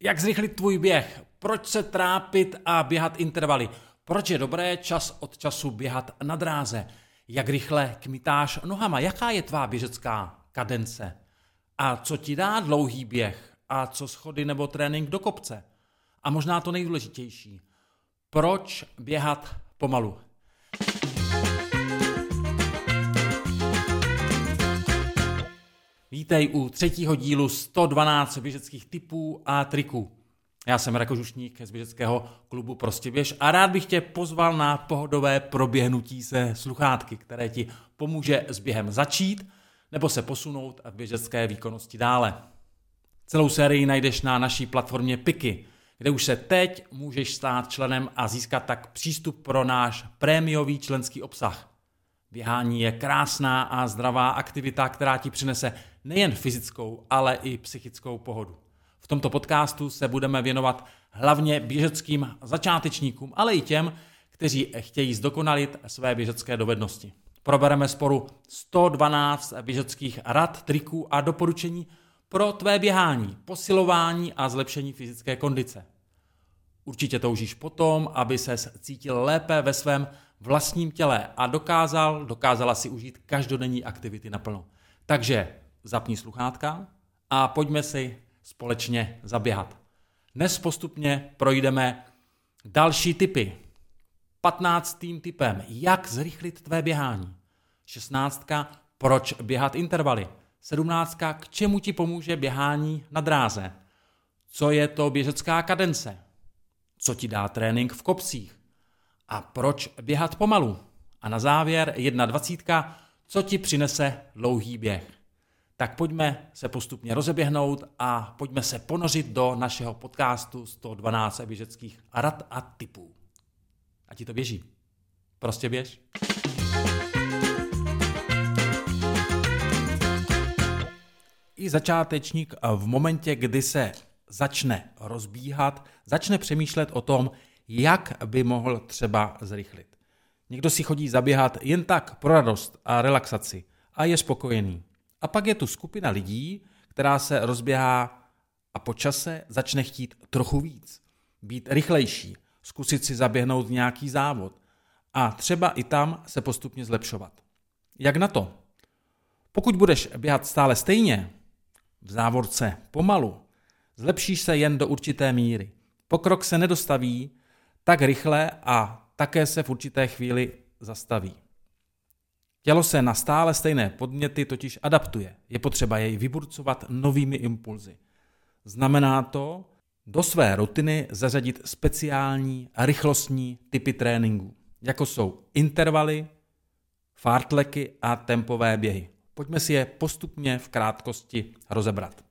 Jak zrychlit tvůj běh? Proč se trápit a běhat intervaly? Proč je dobré čas od času běhat na dráze? Jak rychle kmitáš nohama? Jaká je tvá běžecká kadence? A co ti dá dlouhý běh? A co schody nebo trénink do kopce? A možná to nejdůležitější. Proč běhat pomalu? Vítej u třetího dílu 112 běžeckých typů a triků. Já jsem Rako Žušník z běžeckého klubu Prostě běž a rád bych tě pozval na pohodové proběhnutí se sluchátky, které ti pomůže s během začít nebo se posunout v běžecké výkonnosti dále. Celou sérii najdeš na naší platformě Piky, kde už se teď můžeš stát členem a získat tak přístup pro náš prémiový členský obsah. Běhání je krásná a zdravá aktivita, která ti přinese nejen fyzickou, ale i psychickou pohodu. V tomto podcastu se budeme věnovat hlavně běžeckým začátečníkům, ale i těm, kteří chtějí zdokonalit své běžecké dovednosti. Probereme sporu 112 běžeckých rad, triků a doporučení pro tvé běhání, posilování a zlepšení fyzické kondice. Určitě toužíš potom, aby se cítil lépe ve svém vlastním těle a dokázal, dokázala si užít každodenní aktivity naplno. Takže zapni sluchátka a pojďme si společně zaběhat. Dnes postupně projdeme další typy. 15. typem, jak zrychlit tvé běhání. 16. proč běhat intervaly. 17. k čemu ti pomůže běhání na dráze. Co je to běžecká kadence? Co ti dá trénink v kopcích? A proč běhat pomalu? A na závěr 21. co ti přinese dlouhý běh tak pojďme se postupně rozeběhnout a pojďme se ponořit do našeho podcastu 112 běžeckých rad a typů. A ti to běží. Prostě běž. I začátečník v momentě, kdy se začne rozbíhat, začne přemýšlet o tom, jak by mohl třeba zrychlit. Někdo si chodí zaběhat jen tak pro radost a relaxaci a je spokojený. A pak je tu skupina lidí, která se rozběhá a po čase začne chtít trochu víc, být rychlejší, zkusit si zaběhnout nějaký závod a třeba i tam se postupně zlepšovat. Jak na to? Pokud budeš běhat stále stejně, v závorce pomalu, zlepšíš se jen do určité míry. Pokrok se nedostaví tak rychle a také se v určité chvíli zastaví. Tělo se na stále stejné podněty totiž adaptuje. Je potřeba jej vyburcovat novými impulzy. Znamená to do své rutiny zařadit speciální a rychlostní typy tréninku, jako jsou intervaly, fartleky a tempové běhy. Pojďme si je postupně v krátkosti rozebrat.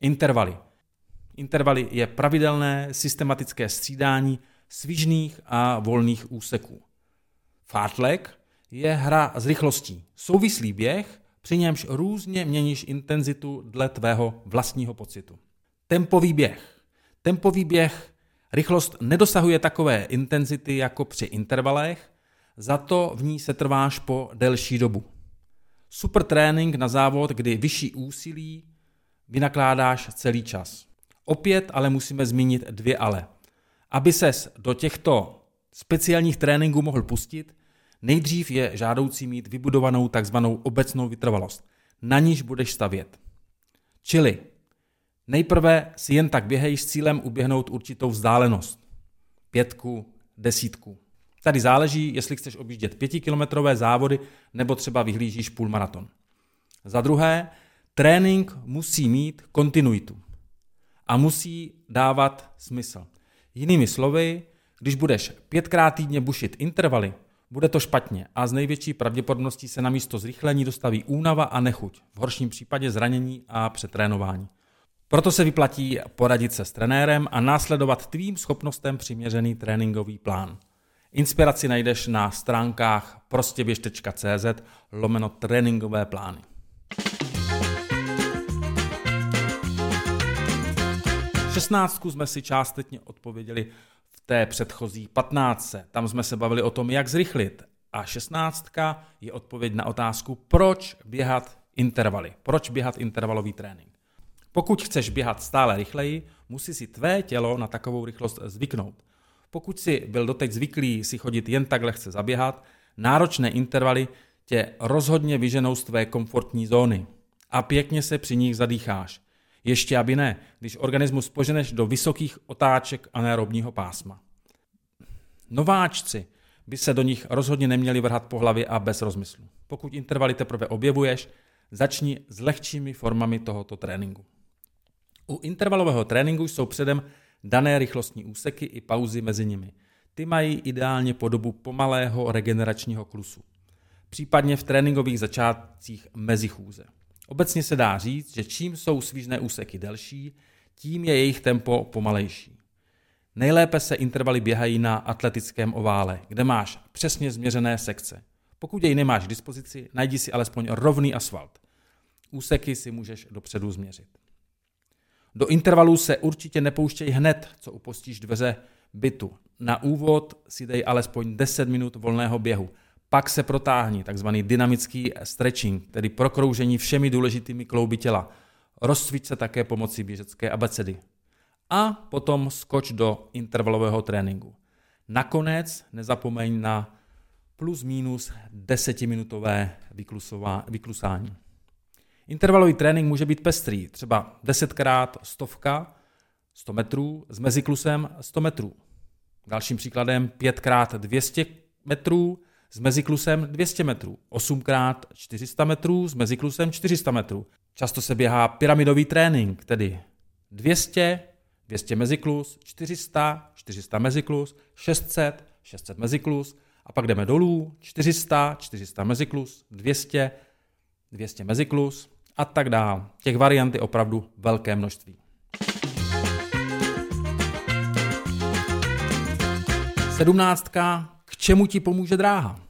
Intervaly. Intervaly je pravidelné systematické střídání svižných a volných úseků. Fartlek je hra s rychlostí. Souvislý běh, při němž různě měníš intenzitu dle tvého vlastního pocitu. Tempový běh. Tempový běh rychlost nedosahuje takové intenzity jako při intervalech, za to v ní se trváš po delší dobu. Super trénink na závod, kdy vyšší úsilí vynakládáš celý čas. Opět ale musíme zmínit dvě ale. Aby ses do těchto speciálních tréninků mohl pustit, Nejdřív je žádoucí mít vybudovanou takzvanou obecnou vytrvalost. Na níž budeš stavět. Čili nejprve si jen tak běhej s cílem uběhnout určitou vzdálenost. Pětku, desítku. Tady záleží, jestli chceš objíždět pětikilometrové závody nebo třeba vyhlížíš půlmaraton. Za druhé, trénink musí mít kontinuitu a musí dávat smysl. Jinými slovy, když budeš pětkrát týdně bušit intervaly, bude to špatně a z největší pravděpodobností se na místo zrychlení dostaví únava a nechuť, v horším případě zranění a přetrénování. Proto se vyplatí poradit se s trenérem a následovat tvým schopnostem přiměřený tréninkový plán. Inspiraci najdeš na stránkách prostěběž.cz lomeno tréninkové plány. Šestnáctku jsme si částečně odpověděli té předchozí 15. Tam jsme se bavili o tom, jak zrychlit. A 16. je odpověď na otázku, proč běhat intervaly. Proč běhat intervalový trénink. Pokud chceš běhat stále rychleji, musí si tvé tělo na takovou rychlost zvyknout. Pokud si byl doteď zvyklý si chodit jen tak lehce zaběhat, náročné intervaly tě rozhodně vyženou z tvé komfortní zóny a pěkně se při nich zadýcháš. Ještě aby ne, když organismus poženeš do vysokých otáček anaerobního pásma. Nováčci by se do nich rozhodně neměli vrhat po hlavě a bez rozmyslu. Pokud intervaly teprve objevuješ, začni s lehčími formami tohoto tréninku. U intervalového tréninku jsou předem dané rychlostní úseky i pauzy mezi nimi. Ty mají ideálně podobu pomalého regeneračního klusu. Případně v tréninkových začátcích mezi chůze. Obecně se dá říct, že čím jsou svížné úseky delší, tím je jejich tempo pomalejší. Nejlépe se intervaly běhají na atletickém ovále, kde máš přesně změřené sekce. Pokud jej nemáš k dispozici, najdi si alespoň rovný asfalt. Úseky si můžeš dopředu změřit. Do intervalů se určitě nepouštěj hned, co upustíš dveře bytu. Na úvod si dej alespoň 10 minut volného běhu. Pak se protáhni, takzvaný dynamický stretching, tedy prokroužení všemi důležitými klouby těla. Rozcvič se také pomocí běžecké abecedy. A potom skoč do intervalového tréninku. Nakonec nezapomeň na plus minus desetiminutové vyklusání. Intervalový trénink může být pestrý, třeba 10 krát stovka, 100 metrů, s meziklusem 100 metrů. Dalším příkladem 5 krát 200 metrů, s meziklusem 200 metrů, 8 krát 400 metrů, s meziklusem 400 metrů. Často se běhá pyramidový trénink, tedy 200, 200 meziklus, 400, 400 meziklus, 600, 600 meziklus a pak jdeme dolů, 400, 400 meziklus, 200, 200 meziklus a tak dále. Těch variant je opravdu velké množství. Sedmnáctka, čemu ti pomůže dráha?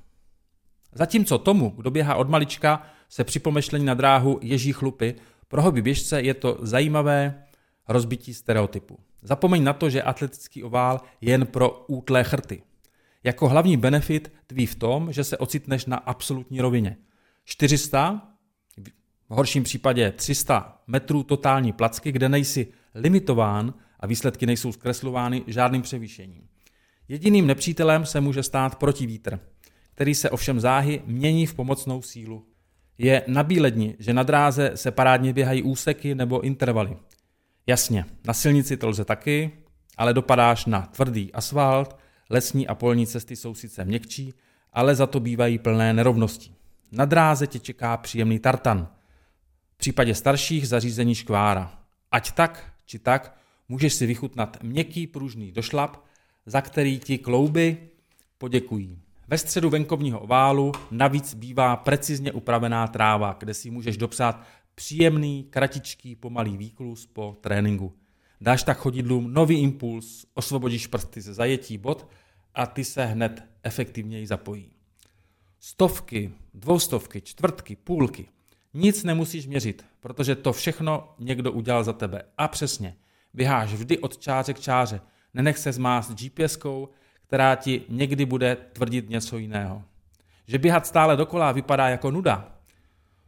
Zatímco tomu, kdo běhá od malička, se při pomyšlení na dráhu ježí chlupy, pro hobby běžce je to zajímavé rozbití stereotypu. Zapomeň na to, že atletický ovál je jen pro útlé chrty. Jako hlavní benefit tví v tom, že se ocitneš na absolutní rovině. 400, v horším případě 300 metrů totální placky, kde nejsi limitován a výsledky nejsou zkreslovány žádným převýšením. Jediným nepřítelem se může stát protivítr, který se ovšem záhy mění v pomocnou sílu. Je nabíledni, že na dráze se parádně běhají úseky nebo intervaly. Jasně, na silnici to lze taky, ale dopadáš na tvrdý asfalt, lesní a polní cesty jsou sice měkčí, ale za to bývají plné nerovností. Na dráze tě čeká příjemný tartan. V případě starších zařízení škvára. Ať tak, či tak, můžeš si vychutnat měkký pružný došlap, za který ti klouby poděkují. Ve středu venkovního oválu navíc bývá precizně upravená tráva, kde si můžeš dopsat příjemný, kratičký, pomalý výklus po tréninku. Dáš tak chodidlům nový impuls, osvobodíš prsty ze zajetí bod a ty se hned efektivněji zapojí. Stovky, dvoustovky, čtvrtky, půlky. Nic nemusíš měřit, protože to všechno někdo udělal za tebe. A přesně, běháš vždy od čáře k čáře. Nenech se zmást GPSkou, která ti někdy bude tvrdit něco jiného. Že běhat stále dokola vypadá jako nuda.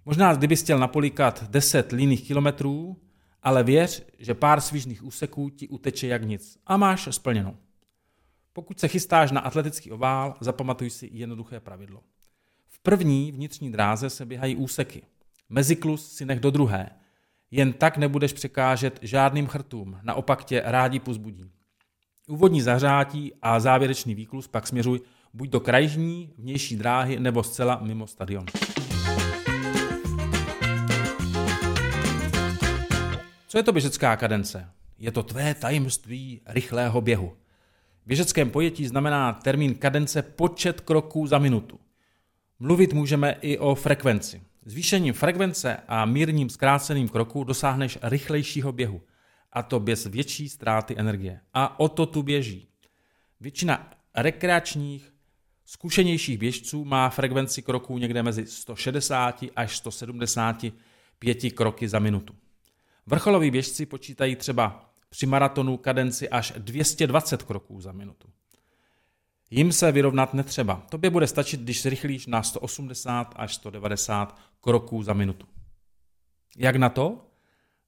Možná kdybys chtěl napolíkat 10 líných kilometrů, ale věř, že pár svížných úseků ti uteče jak nic a máš splněno. Pokud se chystáš na atletický ovál, zapamatuj si jednoduché pravidlo. V první vnitřní dráze se běhají úseky. Meziklus si nech do druhé. Jen tak nebudeš překážet žádným chrtům, naopak tě rádi pozbudí. Úvodní zahřátí a závěrečný výklus pak směřuj buď do krajní, vnější dráhy nebo zcela mimo stadion. Co je to běžecká kadence? Je to tvé tajemství rychlého běhu. V běžeckém pojetí znamená termín kadence počet kroků za minutu. Mluvit můžeme i o frekvenci. Zvýšením frekvence a mírním zkráceným kroku dosáhneš rychlejšího běhu, a to bez větší ztráty energie. A o to tu běží. Většina rekreačních, zkušenějších běžců má frekvenci kroků někde mezi 160 až 175 kroky za minutu. Vrcholoví běžci počítají třeba při maratonu kadenci až 220 kroků za minutu. Jim se vyrovnat netřeba. Tobě bude stačit, když zrychlíš na 180 až 190 kroků za minutu. Jak na to?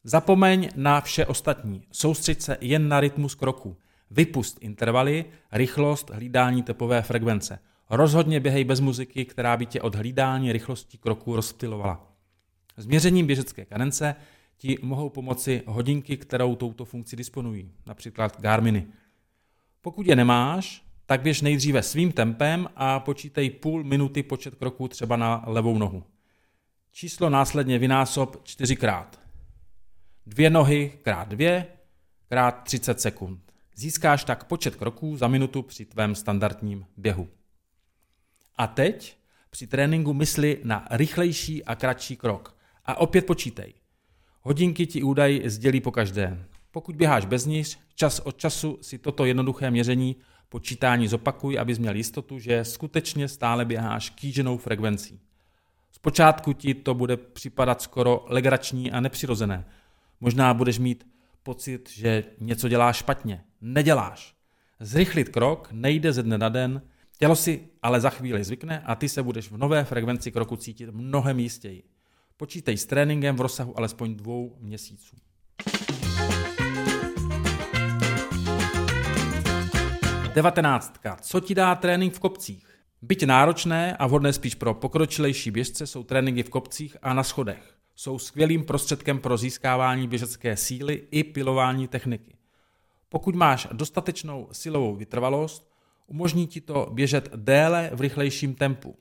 Zapomeň na vše ostatní. Soustřeď se jen na rytmus kroku. Vypust intervaly, rychlost, hlídání tepové frekvence. Rozhodně běhej bez muziky, která by tě od hlídání rychlosti kroku rozptilovala. Změřením běžecké kadence ti mohou pomoci hodinky, kterou touto funkci disponují, například Garminy. Pokud je nemáš, tak běž nejdříve svým tempem a počítej půl minuty počet kroků třeba na levou nohu. Číslo následně vynásob čtyřikrát. Dvě nohy krát dvě krát 30 sekund. Získáš tak počet kroků za minutu při tvém standardním běhu. A teď při tréninku mysli na rychlejší a kratší krok. A opět počítej. Hodinky ti údaj sdělí po každé. Pokud běháš bez nich, čas od času si toto jednoduché měření počítání zopakuj, abys měl jistotu, že skutečně stále běháš kýženou frekvencí. Zpočátku ti to bude připadat skoro legrační a nepřirozené. Možná budeš mít pocit, že něco děláš špatně. Neděláš. Zrychlit krok nejde ze dne na den, tělo si ale za chvíli zvykne a ty se budeš v nové frekvenci kroku cítit mnohem jistěji. Počítej s tréninkem v rozsahu alespoň dvou měsíců. Devatenáctka. Co ti dá trénink v kopcích? Byť náročné a vhodné spíš pro pokročilejší běžce jsou tréninky v kopcích a na schodech. Jsou skvělým prostředkem pro získávání běžecké síly i pilování techniky. Pokud máš dostatečnou silovou vytrvalost, umožní ti to běžet déle v rychlejším tempu.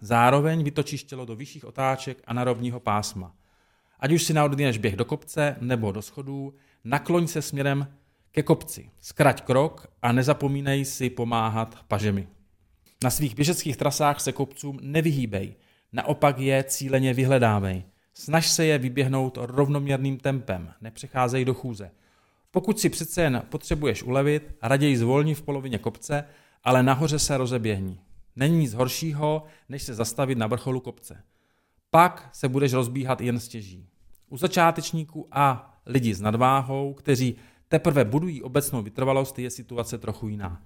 Zároveň vytočíš tělo do vyšších otáček a narovního pásma. Ať už si naordinuješ běh do kopce nebo do schodů, nakloň se směrem ke kopci. Zkrať krok a nezapomínej si pomáhat pažemi. Na svých běžeckých trasách se kopcům nevyhýbej, naopak je cíleně vyhledávej. Snaž se je vyběhnout rovnoměrným tempem, nepřecházej do chůze. Pokud si přece jen potřebuješ ulevit, raději zvolni v polovině kopce, ale nahoře se rozeběhni. Není nic horšího, než se zastavit na vrcholu kopce. Pak se budeš rozbíhat jen stěží. U začátečníků a lidí s nadváhou, kteří teprve budují obecnou vytrvalost, je situace trochu jiná.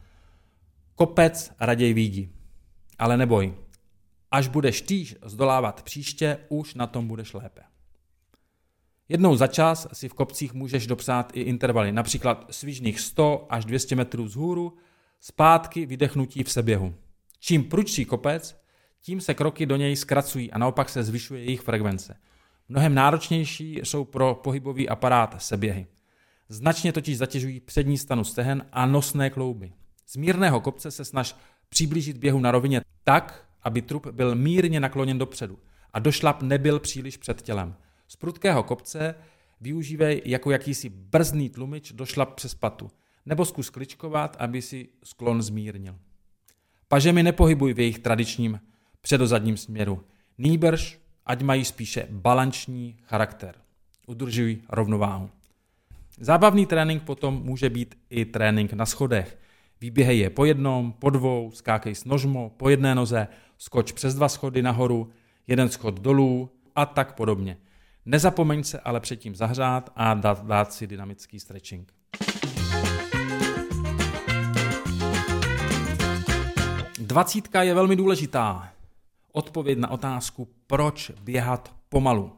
Kopec raději vidí. Ale neboj, až budeš týž zdolávat příště, už na tom budeš lépe. Jednou za čas si v kopcích můžeš dopsat i intervaly, například svížných 100 až 200 metrů vzhůru, zpátky vydechnutí v seběhu. Čím prudší kopec, tím se kroky do něj zkracují a naopak se zvyšuje jejich frekvence. Mnohem náročnější jsou pro pohybový aparát seběhy. Značně totiž zatěžují přední stanu stehen a nosné klouby. Z mírného kopce se snaž přiblížit běhu na rovině tak, aby trup byl mírně nakloněn dopředu a došlap nebyl příliš před tělem. Z prudkého kopce využívej jako jakýsi brzdný tlumič došlap přes patu, nebo zkus kličkovat, aby si sklon zmírnil. Pažemi nepohybuj v jejich tradičním předozadním směru. Nýbrž, ať mají spíše balanční charakter. Udržuj rovnováhu. Zábavný trénink potom může být i trénink na schodech. Výběhej je po jednom, po dvou, skákej s nožmo, po jedné noze, skoč přes dva schody nahoru, jeden schod dolů a tak podobně. Nezapomeň se ale předtím zahřát a dát, dát si dynamický stretching. Dvacítka je velmi důležitá. Odpověď na otázku, proč běhat pomalu.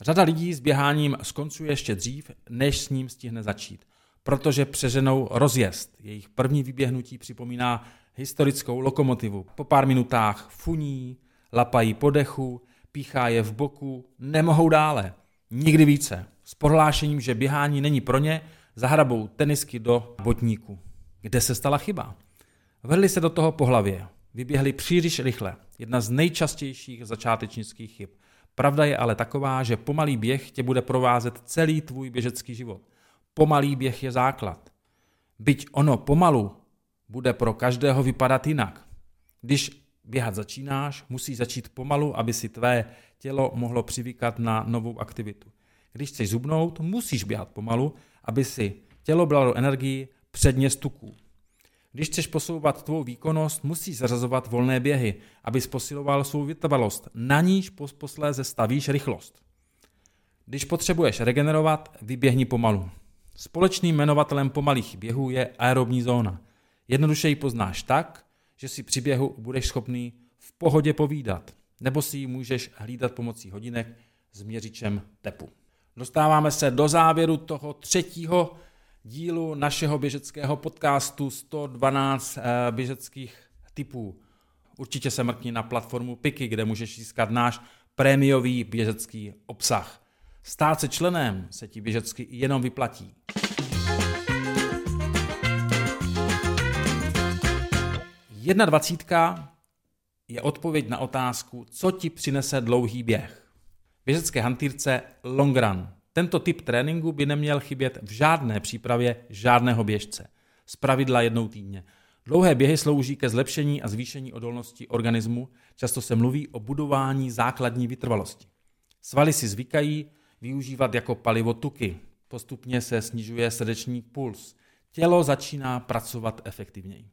Řada lidí s běháním skoncuje ještě dřív, než s ním stihne začít, protože přeženou rozjezd. Jejich první vyběhnutí připomíná historickou lokomotivu. Po pár minutách funí, lapají po dechu, píchá je v boku, nemohou dále. Nikdy více. S prohlášením, že běhání není pro ně, zahrabou tenisky do botníku. Kde se stala chyba? Vrhli se do toho po hlavě. Vyběhli příliš rychle. Jedna z nejčastějších začátečnických chyb. Pravda je ale taková, že pomalý běh tě bude provázet celý tvůj běžecký život. Pomalý běh je základ. Byť ono pomalu bude pro každého vypadat jinak. Když běhat začínáš, musí začít pomalu, aby si tvé tělo mohlo přivykat na novou aktivitu. Když chceš zubnout, musíš běhat pomalu, aby si tělo bralo energii předně stuků. Když chceš posouvat tvou výkonnost, musíš zařazovat volné běhy, abys posiloval svou vytrvalost. Na níž posléze stavíš rychlost. Když potřebuješ regenerovat, vyběhni pomalu. Společným jmenovatelem pomalých běhů je aerobní zóna. Jednoduše ji poznáš tak, že si při běhu budeš schopný v pohodě povídat, nebo si ji můžeš hlídat pomocí hodinek s měřičem tepu. Dostáváme se do závěru toho třetího dílu našeho běžeckého podcastu 112 eh, běžeckých typů. Určitě se mrkni na platformu Piky, kde můžeš získat náš prémiový běžecký obsah. Stát se členem se ti běžecky jenom vyplatí. Jedna dvacítka je odpověď na otázku, co ti přinese dlouhý běh. Běžecké hantýrce long run. Tento typ tréninku by neměl chybět v žádné přípravě žádného běžce. Z pravidla jednou týdně. Dlouhé běhy slouží ke zlepšení a zvýšení odolnosti organismu, často se mluví o budování základní vytrvalosti. Svaly si zvykají využívat jako palivo tuky. Postupně se snižuje srdeční puls. Tělo začíná pracovat efektivněji.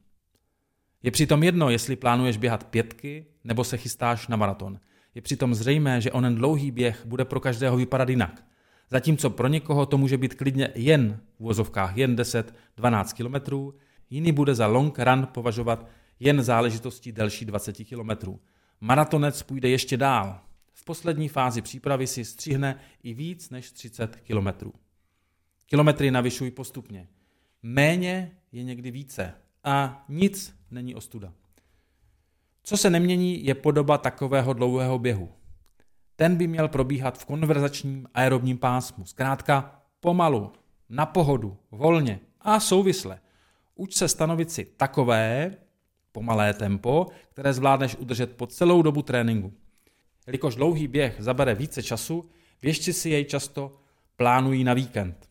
Je přitom jedno, jestli plánuješ běhat pětky nebo se chystáš na maraton. Je přitom zřejmé, že onen dlouhý běh bude pro každého vypadat jinak. Zatímco pro někoho to může být klidně jen v vozovkách jen 10-12 kilometrů, jiný bude za long run považovat jen záležitostí delší 20 kilometrů. Maratonec půjde ještě dál. V poslední fázi přípravy si střihne i víc než 30 kilometrů. Kilometry navyšuj postupně. Méně je někdy více a nic není ostuda. Co se nemění, je podoba takového dlouhého běhu. Ten by měl probíhat v konverzačním aerobním pásmu. Zkrátka pomalu, na pohodu, volně a souvisle. Uč se stanovit si takové pomalé tempo, které zvládneš udržet po celou dobu tréninku. Jelikož dlouhý běh zabere více času, běžci si jej často plánují na víkend.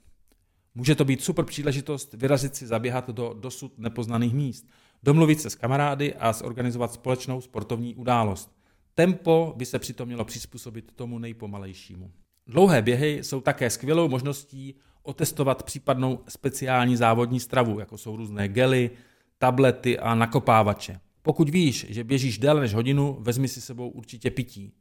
Může to být super příležitost vyrazit si zaběhat do dosud nepoznaných míst, domluvit se s kamarády a zorganizovat společnou sportovní událost. Tempo by se přitom mělo přizpůsobit tomu nejpomalejšímu. Dlouhé běhy jsou také skvělou možností otestovat případnou speciální závodní stravu, jako jsou různé gely, tablety a nakopávače. Pokud víš, že běžíš déle než hodinu, vezmi si sebou určitě pití.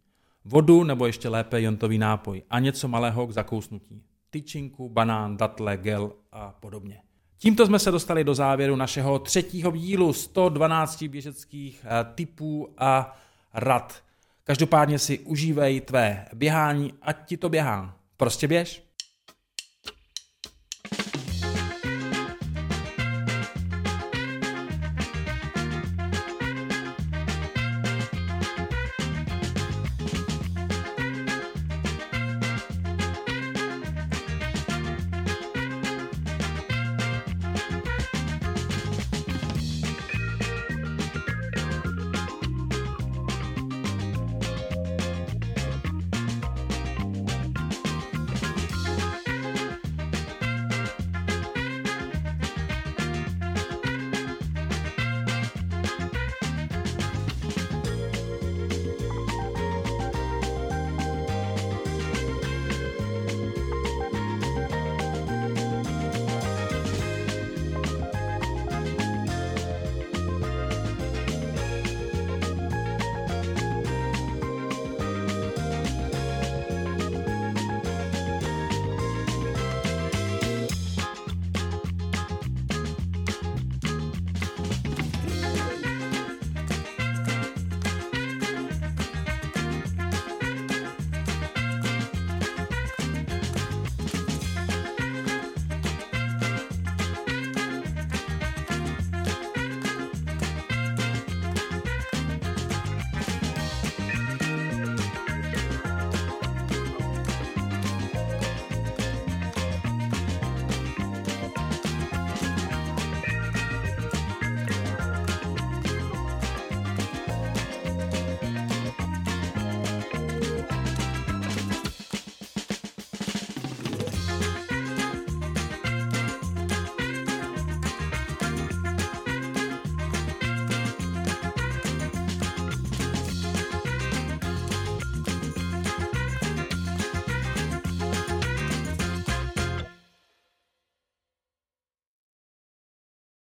Vodu nebo ještě lépe jontový nápoj a něco malého k zakousnutí. Tyčinku, banán, datle, gel a podobně. Tímto jsme se dostali do závěru našeho třetího dílu 112 běžeckých eh, typů a rad. Každopádně si užívej tvé běhání, ať ti to běhá. Prostě běž.